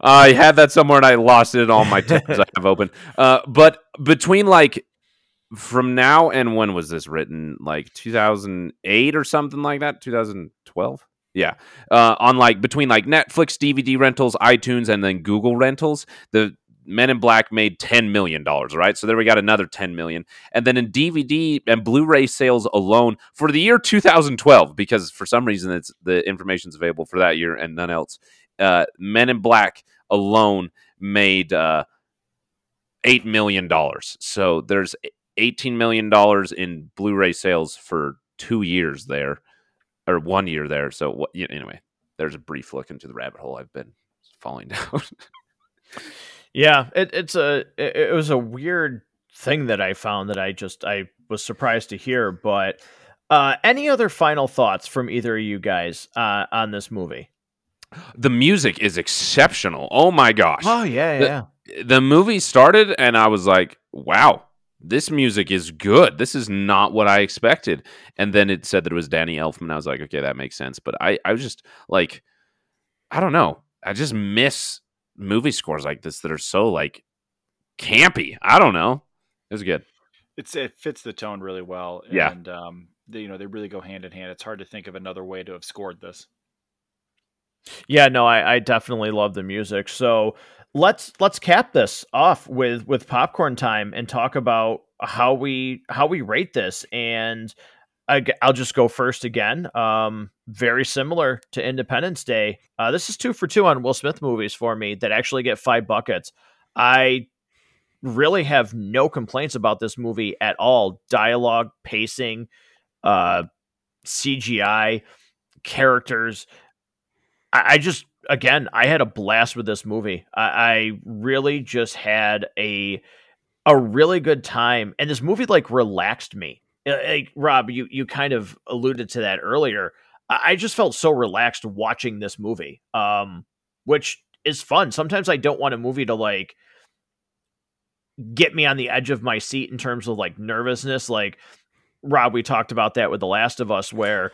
I had that somewhere and I lost it in all my tabs I have open. Uh, but between like from now and when was this written? Like 2008 or something like that? 2012? Yeah. Uh, on like between like Netflix, DVD rentals, iTunes, and then Google rentals, the Men in Black made $10 million, right? So there we got another 10 million. And then in DVD and Blu-ray sales alone for the year 2012, because for some reason it's the information's available for that year and none else. Uh, Men in Black alone made uh, $8 million. So there's $18 million in Blu-ray sales for two years there, or one year there. So what, anyway, there's a brief look into the rabbit hole I've been falling down. Yeah, it, it's a it, it was a weird thing that I found that I just I was surprised to hear. But uh, any other final thoughts from either of you guys uh, on this movie? The music is exceptional. Oh my gosh! Oh yeah, yeah. The, the movie started, and I was like, "Wow, this music is good. This is not what I expected." And then it said that it was Danny Elfman. I was like, "Okay, that makes sense." But I, I was just like, I don't know. I just miss movie scores like this that are so like campy. I don't know. It's good. It's it fits the tone really well. Yeah. And um they, you know, they really go hand in hand. It's hard to think of another way to have scored this. Yeah, no, I, I definitely love the music. So let's let's cap this off with with popcorn time and talk about how we how we rate this and I, will just go first again. Um, very similar to Independence Day. Uh, this is two for two on Will Smith movies for me that actually get five buckets. I really have no complaints about this movie at all. Dialogue, pacing, uh, CGI, characters. I, I just again, I had a blast with this movie. I, I really just had a a really good time, and this movie like relaxed me. Like, Rob, you you kind of alluded to that earlier. I, I just felt so relaxed watching this movie, um, which is fun. Sometimes I don't want a movie to like get me on the edge of my seat in terms of like nervousness. Like Rob, we talked about that with The Last of Us, where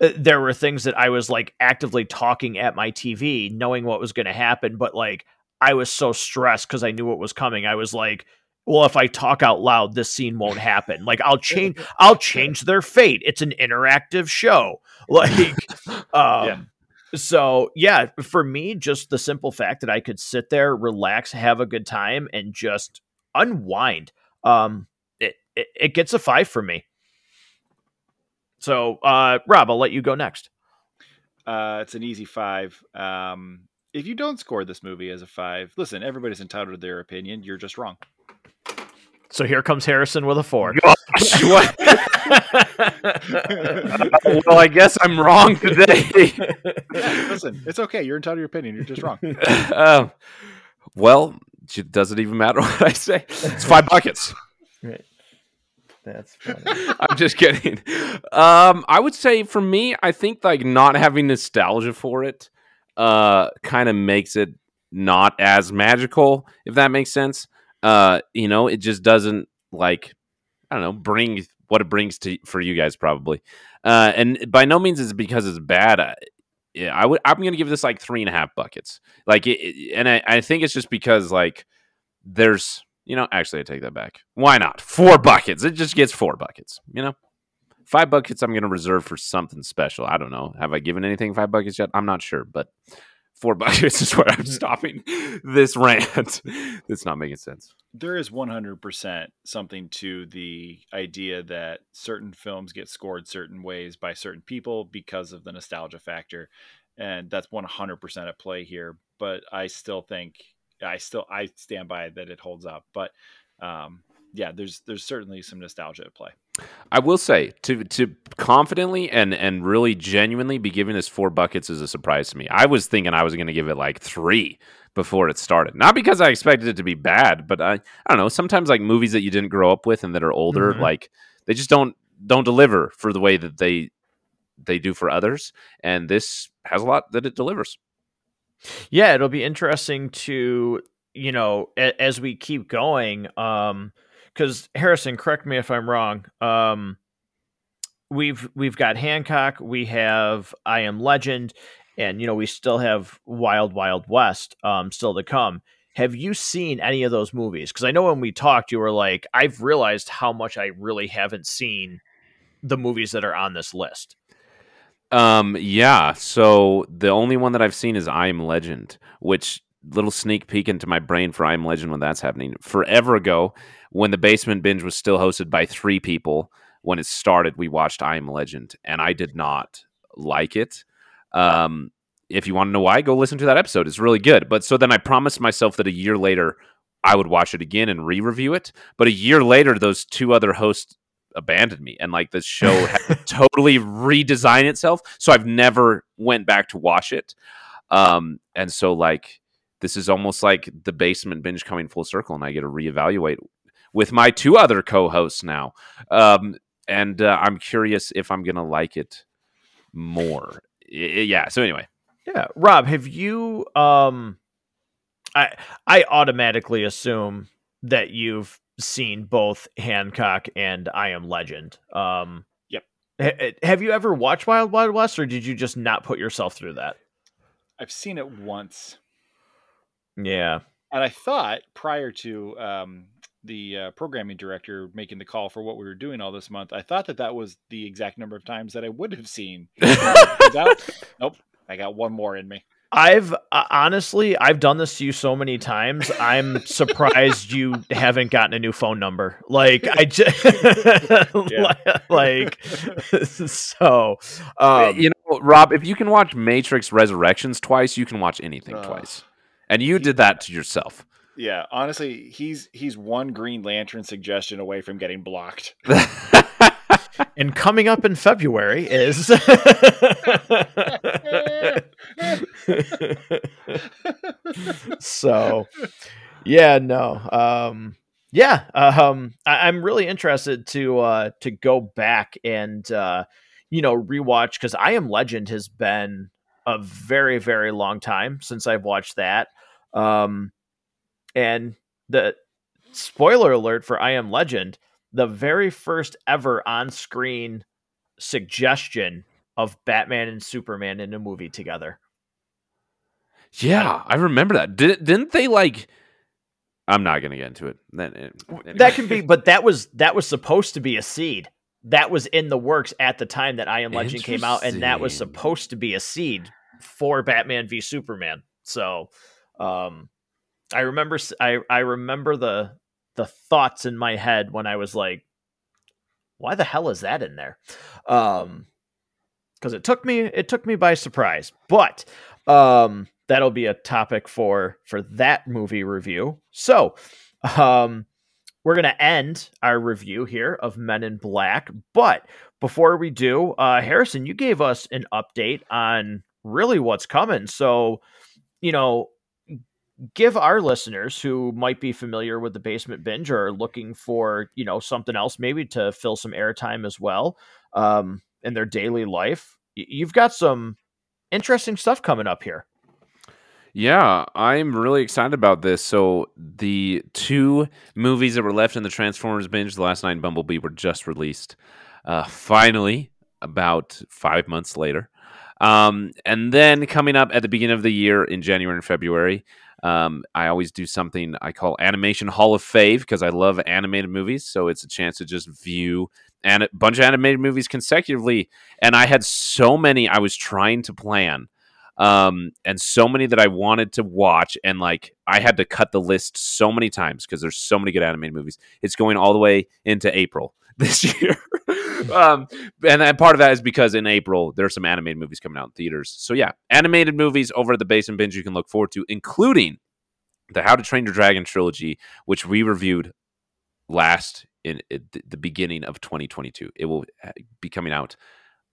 uh, there were things that I was like actively talking at my TV, knowing what was going to happen, but like I was so stressed because I knew what was coming. I was like, well, if I talk out loud, this scene won't happen. Like I'll change, I'll change their fate. It's an interactive show. Like, um, yeah. so yeah, for me, just the simple fact that I could sit there, relax, have a good time, and just unwind. Um, it, it, it gets a five for me. So, uh, Rob, I'll let you go next. Uh, it's an easy five. Um, if you don't score this movie as a five, listen, everybody's entitled to their opinion. You're just wrong. So here comes Harrison with a four. Gosh, well, I guess I'm wrong today. Listen, it's okay. You're entitled to your opinion. You're just wrong. Uh, well, does it even matter what I say? It's five buckets. Right. That's funny. I'm just kidding. Um, I would say for me, I think like not having nostalgia for it uh, kind of makes it not as magical, if that makes sense. Uh, you know, it just doesn't like I don't know bring what it brings to for you guys probably. Uh, and by no means is it because it's bad. I, yeah, I would. I'm to give this like three and a half buckets. Like, it, and I, I think it's just because like there's you know actually I take that back. Why not four buckets? It just gets four buckets. You know, five buckets I'm to reserve for something special. I don't know. Have I given anything five buckets yet? I'm not sure, but four buckets is where I'm stopping this rant. it's not making sense. There is 100% something to the idea that certain films get scored certain ways by certain people because of the nostalgia factor. And that's 100% at play here. But I still think, I still, I stand by that it holds up. But um, yeah, there's, there's certainly some nostalgia at play. I will say to to confidently and and really genuinely be giving this four buckets is a surprise to me. I was thinking I was going to give it like three before it started, not because I expected it to be bad, but I I don't know. Sometimes like movies that you didn't grow up with and that are older, mm-hmm. like they just don't don't deliver for the way that they they do for others, and this has a lot that it delivers. Yeah, it'll be interesting to you know a, as we keep going. um because Harrison, correct me if I'm wrong. Um, we've we've got Hancock, we have I Am Legend, and you know we still have Wild Wild West um, still to come. Have you seen any of those movies? Because I know when we talked, you were like, I've realized how much I really haven't seen the movies that are on this list. Um, yeah. So the only one that I've seen is I Am Legend, which little sneak peek into my brain for I Am Legend when that's happening. Forever ago, when the basement binge was still hosted by three people when it started we watched i am legend and i did not like it. Um, if you want to know why go listen to that episode. It's really good. But so then i promised myself that a year later i would watch it again and re-review it. But a year later those two other hosts abandoned me and like the show had to totally redesign itself. So i've never went back to watch it. Um and so like this is almost like the basement binge coming full circle and i get to reevaluate with my two other co-hosts now, um, and uh, I'm curious if I'm gonna like it more. I- yeah. So anyway, yeah, Rob, have you? Um, I I automatically assume that you've seen both Hancock and I Am Legend. Um, yep. Ha- have you ever watched Wild Wild West, or did you just not put yourself through that? I've seen it once. Yeah. And I thought prior to um, the uh, programming director making the call for what we were doing all this month, I thought that that was the exact number of times that I would have seen. nope, I got one more in me. I've uh, honestly, I've done this to you so many times. I'm surprised you haven't gotten a new phone number. Like I just like so. Um, you know, Rob, if you can watch Matrix Resurrections twice, you can watch anything uh, twice, and you did that to yourself. Yeah, honestly, he's he's one Green Lantern suggestion away from getting blocked. and coming up in February is so yeah no um yeah um I, am really interested to uh to go back and uh you know rewatch because i am legend has been a very very long time since i've watched that um and the spoiler alert for i am legend the very first ever on screen suggestion of Batman and Superman in a movie together. Yeah, I remember that. Did, didn't they like? I'm not going to get into it. Anyway. that can be, but that was that was supposed to be a seed. That was in the works at the time that I Am Legend came out, and that was supposed to be a seed for Batman v Superman. So, um, I remember I I remember the the thoughts in my head when I was like, why the hell is that in there? Um, because it took me it took me by surprise. But um, that'll be a topic for for that movie review. So, um, we're gonna end our review here of Men in Black. But before we do, uh, Harrison, you gave us an update on really what's coming. So, you know, give our listeners who might be familiar with the basement binge or looking for you know something else maybe to fill some airtime as well um, in their daily life you've got some interesting stuff coming up here yeah, I'm really excited about this. So the two movies that were left in the Transformers binge, The Last Knight in Bumblebee, were just released. Uh, finally, about five months later. Um, and then coming up at the beginning of the year in January and February, um, I always do something I call Animation Hall of Fave because I love animated movies. So it's a chance to just view a bunch of animated movies consecutively. And I had so many I was trying to plan. Um, and so many that I wanted to watch, and like I had to cut the list so many times because there's so many good animated movies. It's going all the way into April this year. um, and then part of that is because in April there's some animated movies coming out in theaters. So yeah, animated movies over at the Basement Binge you can look forward to, including the How to Train Your Dragon trilogy, which we reviewed last in, in the beginning of 2022. It will uh, be coming out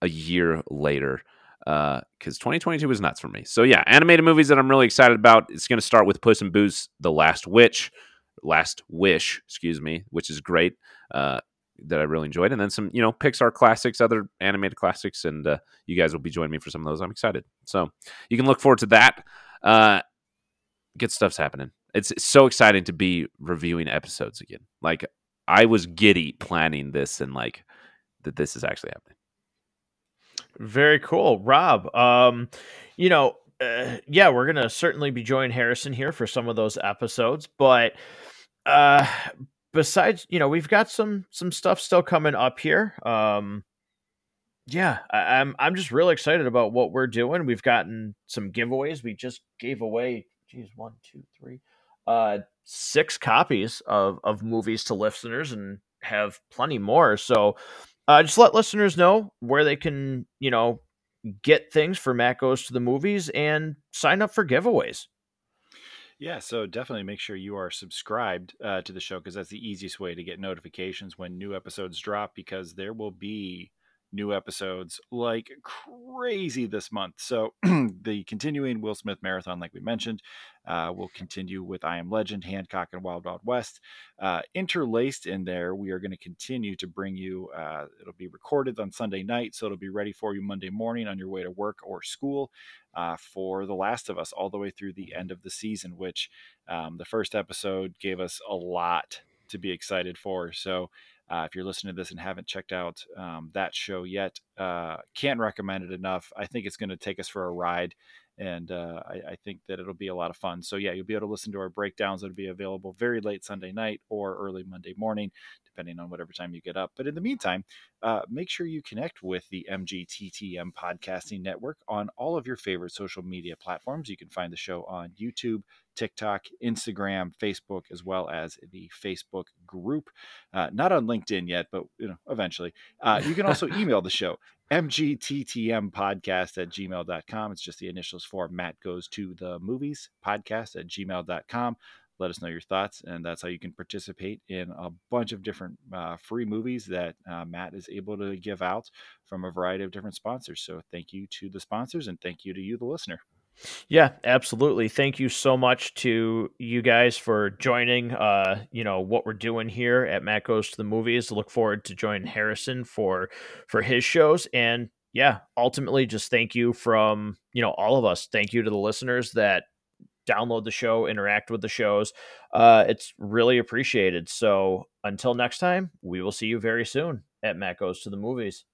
a year later because uh, 2022 was nuts for me. So yeah, animated movies that I'm really excited about. It's going to start with Puss in Boots: The Last Witch, Last Wish, excuse me, which is great. Uh, that I really enjoyed, and then some you know Pixar classics, other animated classics, and uh, you guys will be joining me for some of those. I'm excited, so you can look forward to that. Uh, good stuff's happening. It's, so exciting to be reviewing episodes again. Like I was giddy planning this, and like that this is actually happening. Very cool, Rob. Um, you know, uh, yeah, we're gonna certainly be joining Harrison here for some of those episodes, but uh besides, you know, we've got some some stuff still coming up here. Um, yeah, I, I'm, I'm just really excited about what we're doing. We've gotten some giveaways. We just gave away, geez, one, two, three, uh, six copies of of movies to listeners, and have plenty more. So, uh, just let listeners know where they can, you know, get things for Matt goes to the movies and sign up for giveaways. Yeah, so definitely make sure you are subscribed uh, to the show because that's the easiest way to get notifications when new episodes drop because there will be new episodes like crazy this month. So the continuing Will Smith marathon, like we mentioned, uh, will continue with I Am Legend, Hancock, and Wild Wild West. Uh, interlaced in there, we are going to continue to bring you. Uh, it'll be recorded on Sunday night, so it'll be ready for you Monday morning on your way to work or school. Uh, for The Last of Us, all the way through the end of the season, which um, the first episode gave us a lot to be excited for. So uh, if you're listening to this and haven't checked out um, that show yet, uh, can't recommend it enough. I think it's going to take us for a ride, and uh, I, I, think that it'll be a lot of fun. So yeah, you'll be able to listen to our breakdowns. It'll be available very late Sunday night or early Monday morning, depending on whatever time you get up. But in the meantime, uh, make sure you connect with the MGTTM Podcasting Network on all of your favorite social media platforms. You can find the show on YouTube, TikTok, Instagram, Facebook, as well as the Facebook group. Uh, not on LinkedIn yet, but you know, eventually. Uh, you can also email the show mgttm podcast at gmail.com it's just the initials for matt goes to the movies podcast at gmail.com let us know your thoughts. And that's how you can participate in a bunch of different uh, free movies that uh, Matt is able to give out from a variety of different sponsors. So thank you to the sponsors and thank you to you, the listener. Yeah, absolutely. Thank you so much to you guys for joining uh, you know, what we're doing here at Matt Goes to the Movies. Look forward to joining Harrison for for his shows and yeah, ultimately just thank you from, you know, all of us. Thank you to the listeners that download the show, interact with the shows. Uh, it's really appreciated. So until next time, we will see you very soon at Matt Goes to the Movies.